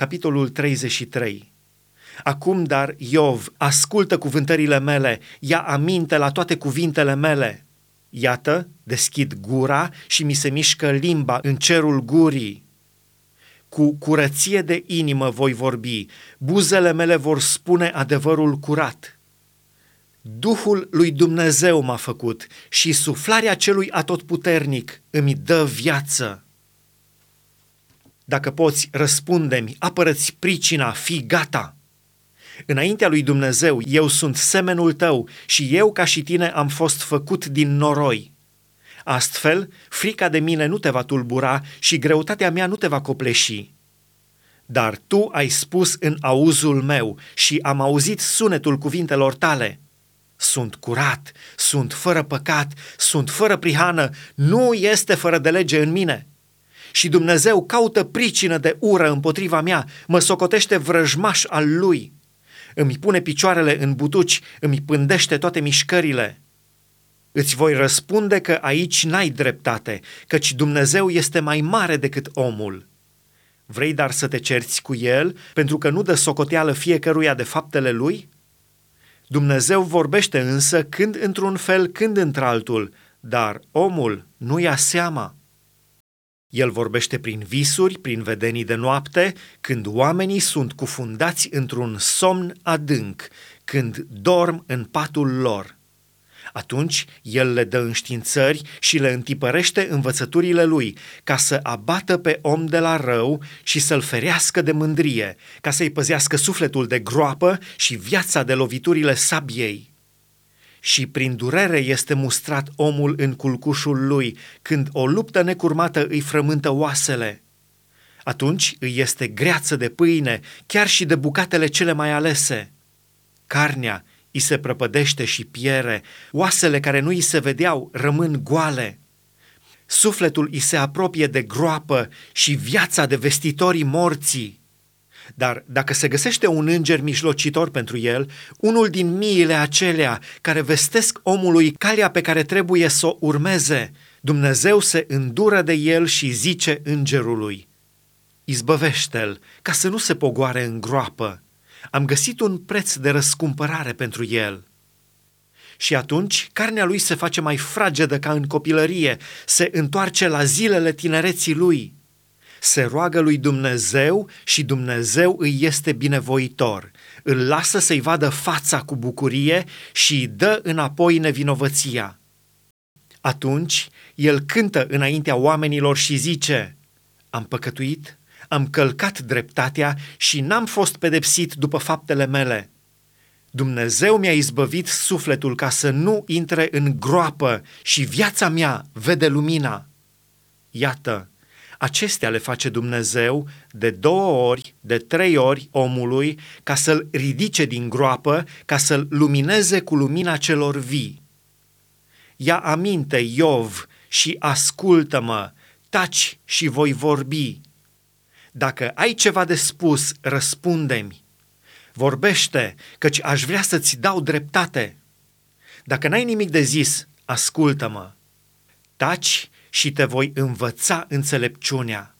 capitolul 33. Acum, dar, Iov, ascultă cuvântările mele, ia aminte la toate cuvintele mele. Iată, deschid gura și mi se mișcă limba în cerul gurii. Cu curăție de inimă voi vorbi, buzele mele vor spune adevărul curat. Duhul lui Dumnezeu m-a făcut și suflarea celui atotputernic îmi dă viață. Dacă poți, răspunde-mi, apărăți pricina, fi gata. Înaintea lui Dumnezeu, eu sunt semenul tău și eu ca și tine am fost făcut din noroi. Astfel, frica de mine nu te va tulbura și greutatea mea nu te va copleși. Dar tu ai spus în auzul meu și am auzit sunetul cuvintelor tale. Sunt curat, sunt fără păcat, sunt fără prihană, nu este fără de lege în mine. Și Dumnezeu caută pricină de ură împotriva mea, mă socotește vrăjmaș al lui. Îmi pune picioarele în butuci, îmi pândește toate mișcările. Îți voi răspunde că aici n-ai dreptate, căci Dumnezeu este mai mare decât omul. Vrei dar să te cerți cu el, pentru că nu dă socoteală fiecăruia de faptele lui? Dumnezeu vorbește însă când într-un fel, când într-altul, dar omul nu ia seama. El vorbește prin visuri, prin vedenii de noapte, când oamenii sunt cufundați într-un somn adânc, când dorm în patul lor. Atunci el le dă înștiințări și le întipărește învățăturile lui, ca să abată pe om de la rău și să-l ferească de mândrie, ca să-i păzească sufletul de groapă și viața de loviturile sabiei și prin durere este mustrat omul în culcușul lui, când o luptă necurmată îi frământă oasele. Atunci îi este greață de pâine, chiar și de bucatele cele mai alese. Carnea îi se prăpădește și piere, oasele care nu îi se vedeau rămân goale. Sufletul îi se apropie de groapă și viața de vestitorii morții. Dar dacă se găsește un înger mijlocitor pentru el, unul din miile acelea care vestesc omului calea pe care trebuie să o urmeze, Dumnezeu se îndură de el și zice îngerului, Izbăvește-l ca să nu se pogoare în groapă. Am găsit un preț de răscumpărare pentru el. Și atunci carnea lui se face mai fragedă ca în copilărie, se întoarce la zilele tinereții lui – se roagă lui Dumnezeu și Dumnezeu îi este binevoitor. Îl lasă să-i vadă fața cu bucurie și îi dă înapoi nevinovăția. Atunci el cântă înaintea oamenilor și zice, Am păcătuit, am călcat dreptatea și n-am fost pedepsit după faptele mele. Dumnezeu mi-a izbăvit sufletul ca să nu intre în groapă și viața mea vede lumina. Iată, Acestea le face Dumnezeu de două ori, de trei ori omului ca să-l ridice din groapă, ca să-l lumineze cu lumina celor vii. Ia aminte, Iov, și ascultă-mă, taci și voi vorbi. Dacă ai ceva de spus, răspunde-mi. Vorbește, căci aș vrea să-ți dau dreptate. Dacă n-ai nimic de zis, ascultă-mă. Taci și te voi învăța înțelepciunea.